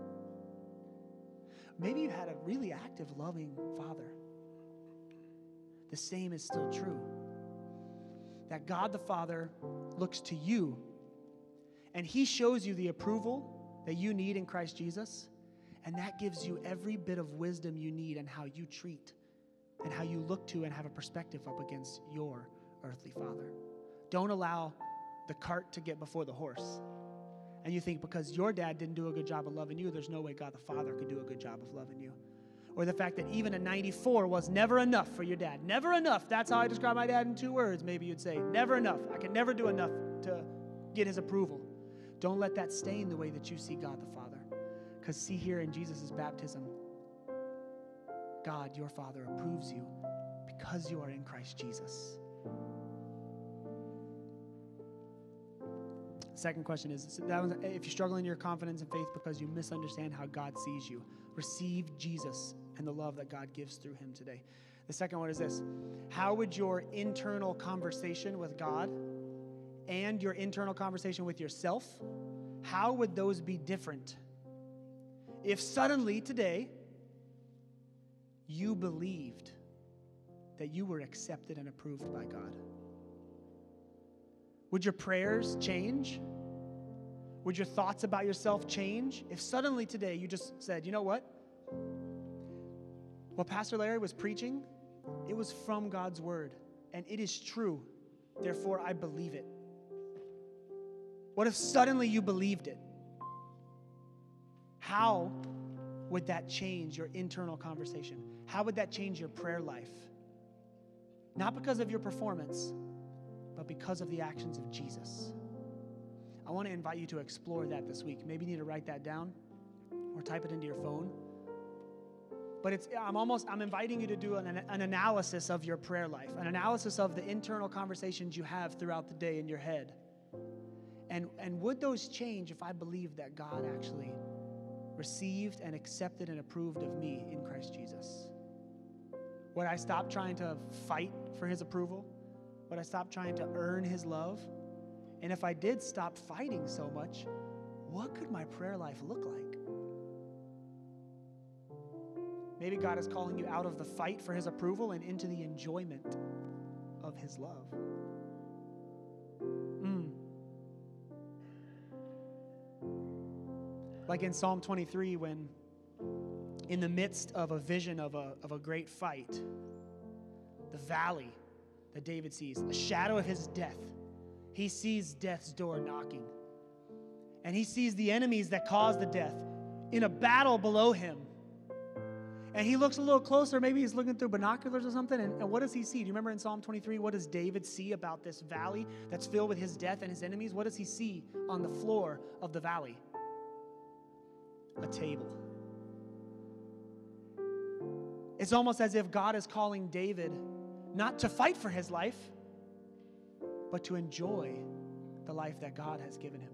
Maybe you had a really active, loving father. The same is still true. That God the Father looks to you and he shows you the approval that you need in Christ Jesus, and that gives you every bit of wisdom you need in how you treat and how you look to and have a perspective up against your earthly father. Don't allow the cart to get before the horse. And you think because your dad didn't do a good job of loving you, there's no way God the Father could do a good job of loving you. Or the fact that even a 94 was never enough for your dad. Never enough. That's how I describe my dad in two words. Maybe you'd say, never enough. I can never do enough to get his approval. Don't let that stain the way that you see God the Father. Because see here in Jesus' baptism, God, your Father, approves you because you are in Christ Jesus. Second question is that was, if you're struggling in your confidence and faith because you misunderstand how God sees you, receive Jesus and the love that God gives through him today. The second one is this How would your internal conversation with God and your internal conversation with yourself, how would those be different if suddenly today you believed that you were accepted and approved by God? Would your prayers change? Would your thoughts about yourself change? If suddenly today you just said, you know what? What Pastor Larry was preaching, it was from God's word, and it is true. Therefore, I believe it. What if suddenly you believed it? How would that change your internal conversation? How would that change your prayer life? Not because of your performance, but because of the actions of Jesus. I want to invite you to explore that this week. Maybe you need to write that down or type it into your phone. But it's, I'm almost, I'm inviting you to do an, an analysis of your prayer life, an analysis of the internal conversations you have throughout the day in your head. And, and would those change if I believed that God actually received and accepted and approved of me in Christ Jesus? Would I stop trying to fight for his approval? Would I stop trying to earn his love? And if I did stop fighting so much, what could my prayer life look like? Maybe God is calling you out of the fight for his approval and into the enjoyment of his love. Mm. Like in Psalm 23, when in the midst of a vision of a, of a great fight, the valley that David sees, a shadow of his death. He sees death's door knocking. And he sees the enemies that caused the death in a battle below him. And he looks a little closer. Maybe he's looking through binoculars or something. And, and, what does he see? Do you remember in Psalm 23? What does David see about this valley that's filled with his death and his enemies? What does he see on the floor of the valley? A table. It's almost as if God is calling David not to fight for his life, but to enjoy the life that God has given him.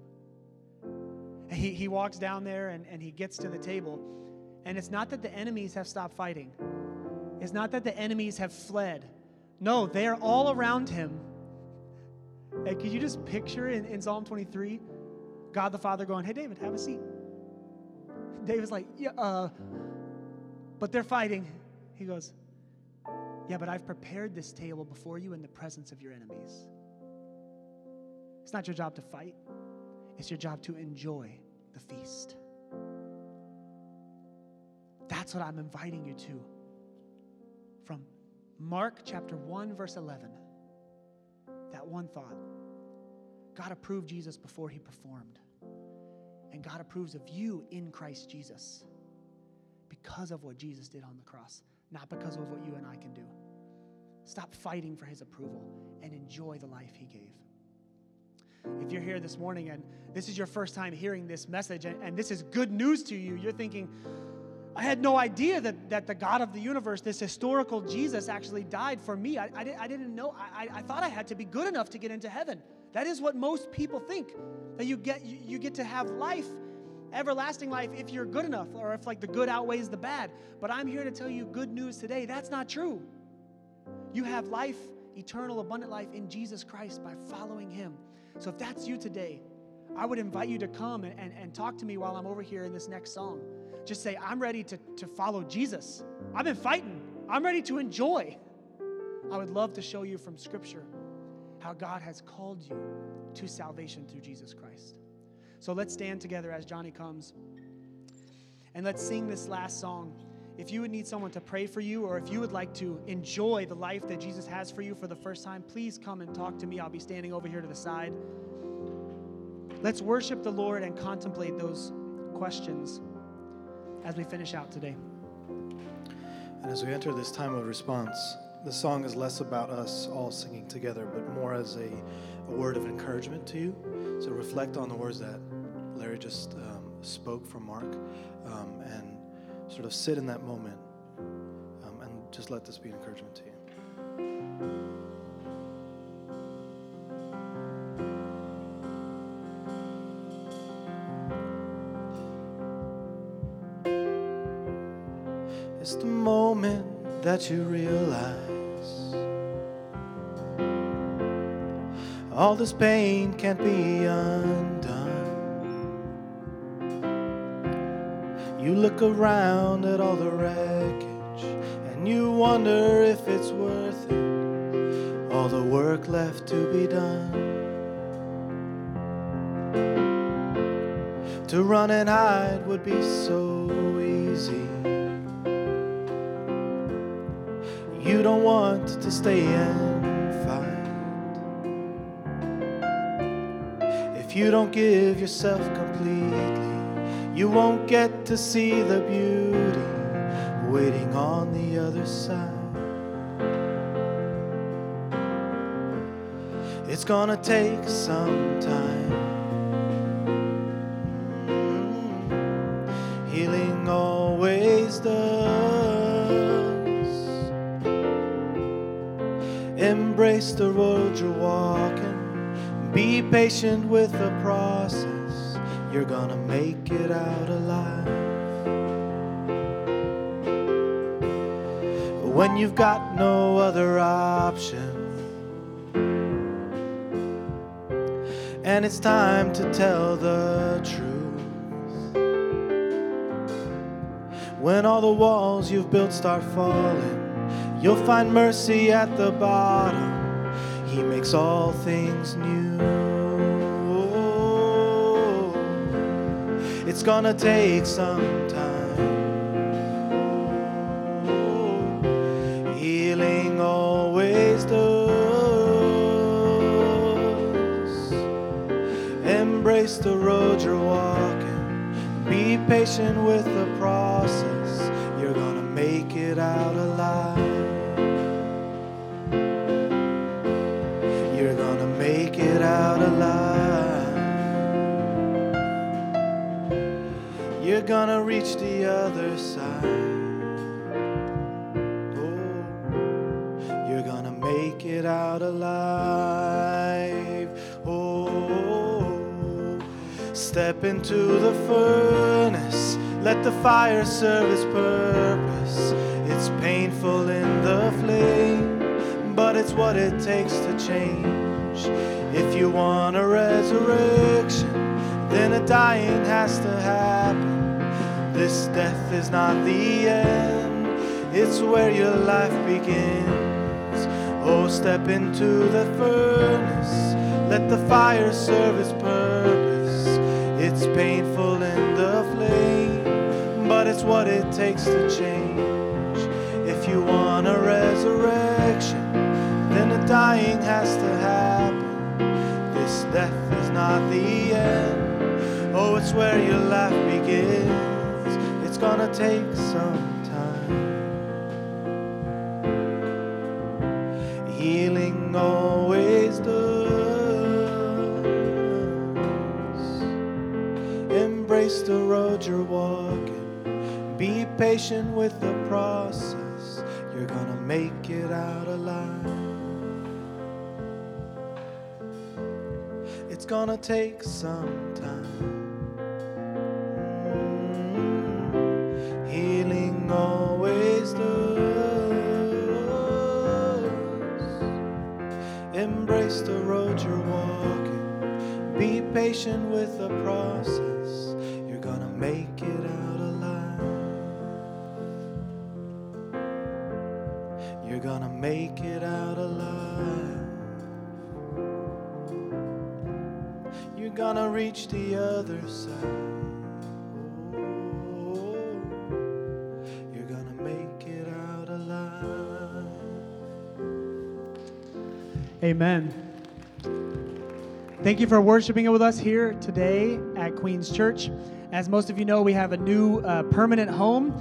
And he, he walks down there and, and he gets to the table. And it's not that the enemies have stopped fighting, it's not that the enemies have fled. No, they're all around him. And could you just picture in, in Psalm 23 God the Father going, Hey, David, have a seat. David's like, Yeah, uh, but they're fighting. He goes, Yeah, but I've prepared this table before you in the presence of your enemies. It's not your job to fight, it's your job to enjoy the feast. That's what I'm inviting you to. From Mark chapter 1, verse 11. That one thought. God approved Jesus before he performed. And God approves of you in Christ Jesus because of what Jesus did on the cross not because of what you and I can do. Stop fighting for his approval and enjoy the life he gave. If you're here this morning and this is your first time hearing this message and, and this is good news to you, you're thinking, I had no idea that, that the God of the universe, this historical Jesus, actually died for me. I, I, did, I didn't know. I, I thought I had to be good enough to get into heaven. That is what most people think, that you get, you, you get to have life everlasting life if you're good enough or if like the good outweighs the bad. But I'm here to tell you good news today. That's not true. You have life, eternal, abundant life in Jesus Christ by following Him. So if that's you today, I would invite you to come and, and, and talk to me while I'm over here in this next song. Just say, I'm ready to, to follow Jesus. I've been fighting, I'm ready to enjoy. I would love to show you from Scripture how God has called you to salvation through Jesus Christ. So let's stand together as Johnny comes and let's sing this last song. If you would need someone to pray for you, or if you would like to enjoy the life that Jesus has for you for the first time, please come and talk to me. I'll be standing over here to the side. Let's worship the Lord and contemplate those questions as we finish out today. And as we enter this time of response, the song is less about us all singing together, but more as a, a word of encouragement to you. So reflect on the words that Larry just um, spoke from Mark um, and sort of sit in that moment um, and just let this be an encouragement to you. It's the moment that you realize all this pain can't be undone. Look around at all the wreckage and you wonder if it's worth it, all the work left to be done. To run and hide would be so easy. You don't want to stay and fight. If you don't give yourself completely, you won't get to see the beauty waiting on the other side. It's gonna take some time. Mm-hmm. Healing always does. Embrace the road you're walking. Be patient with the process. You're gonna make it out alive. When you've got no other option, and it's time to tell the truth. When all the walls you've built start falling, you'll find mercy at the bottom. He makes all things new. it's gonna take some time. Oh, healing always does. Embrace the road you're walking. Be patient with the You're gonna reach the other side. Oh, you're gonna make it out alive. Oh, step into the furnace. Let the fire serve its purpose. It's painful in the flame, but it's what it takes to change. If you want a resurrection, then a dying has to happen. This death is not the end, it's where your life begins. Oh, step into the furnace, let the fire serve its purpose. It's painful in the flame, but it's what it takes to change. If you want a resurrection, then a dying has to happen. This death is not the end. Oh, it's where your life begins. It's gonna take some time. Healing always does. Embrace the road you're walking. Be patient with the process. You're gonna make it out alive. It's gonna take some patient with the process. You're gonna make it out alive. You're gonna make it out alive. You're gonna reach the other side. You're gonna make it out alive. Amen. Thank you for worshiping with us here today at Queen's Church. As most of you know, we have a new uh, permanent home.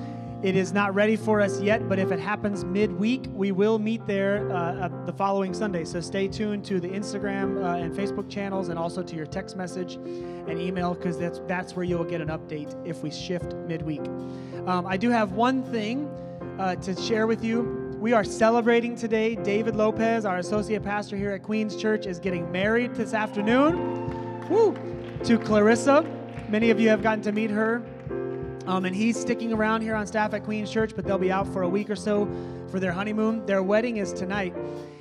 It is not ready for us yet, but if it happens midweek, we will meet there uh, the following Sunday. So stay tuned to the Instagram uh, and Facebook channels, and also to your text message and email, because that's that's where you'll get an update if we shift midweek. Um, I do have one thing uh, to share with you. We are celebrating today. David Lopez, our associate pastor here at Queen's Church, is getting married this afternoon. Woo! To Clarissa. Many of you have gotten to meet her. Um, and he's sticking around here on staff at Queen's Church, but they'll be out for a week or so for their honeymoon. Their wedding is tonight.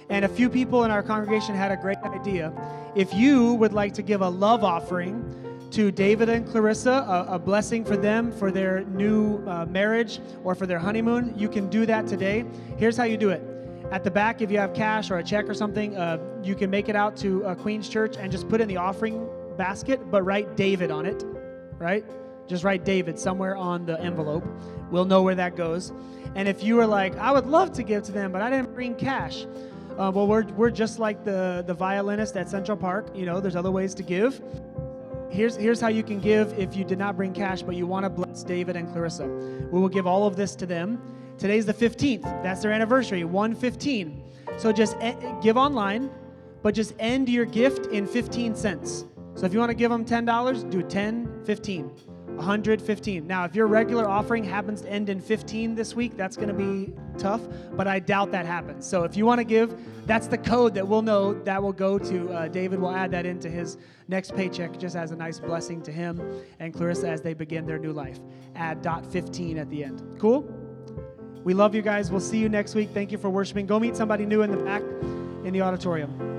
And a few people in our congregation had a great idea. If you would like to give a love offering to David and Clarissa, a, a blessing for them for their new uh, marriage or for their honeymoon, you can do that today. Here's how you do it. At the back, if you have cash or a check or something, uh, you can make it out to uh, Queen's Church and just put in the offering basket, but write David on it, right? Just write David somewhere on the envelope. We'll know where that goes. And if you are like, I would love to give to them, but I didn't bring cash. Uh, well, we're, we're just like the, the violinist at Central Park. You know, there's other ways to give. Here's, here's how you can give if you did not bring cash, but you want to bless David and Clarissa. We will give all of this to them. Today's the 15th. That's their anniversary, 115. So just give online, but just end your gift in 15 cents. So if you want to give them $10, do 10, 15. 115. Now, if your regular offering happens to end in 15 this week, that's going to be tough, but I doubt that happens. So if you want to give, that's the code that we'll know that will go to uh, David. We'll add that into his next paycheck just as a nice blessing to him and Clarissa as they begin their new life. Add dot 15 at the end. Cool? We love you guys. We'll see you next week. Thank you for worshiping. Go meet somebody new in the back in the auditorium.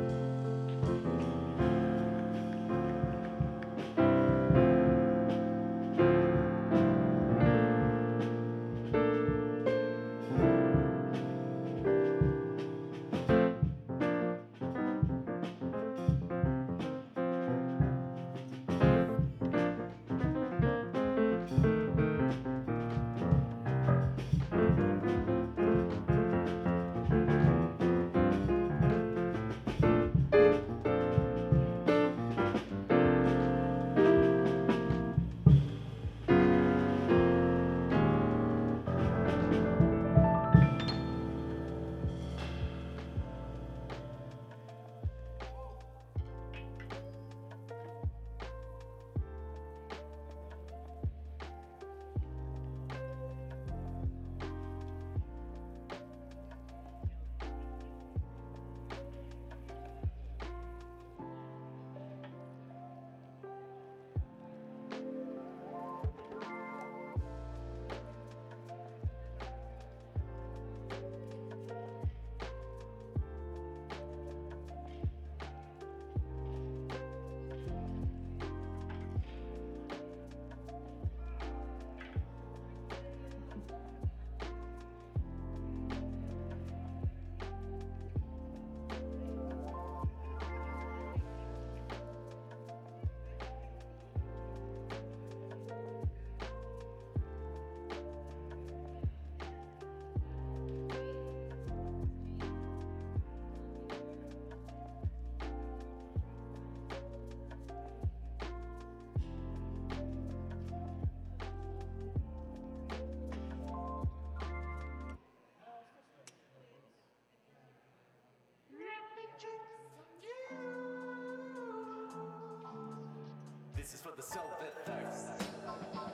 This is for the soul that thirsts.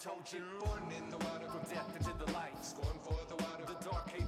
Told you, born in the water, from death into the light, scorn for the water, the dark. Hate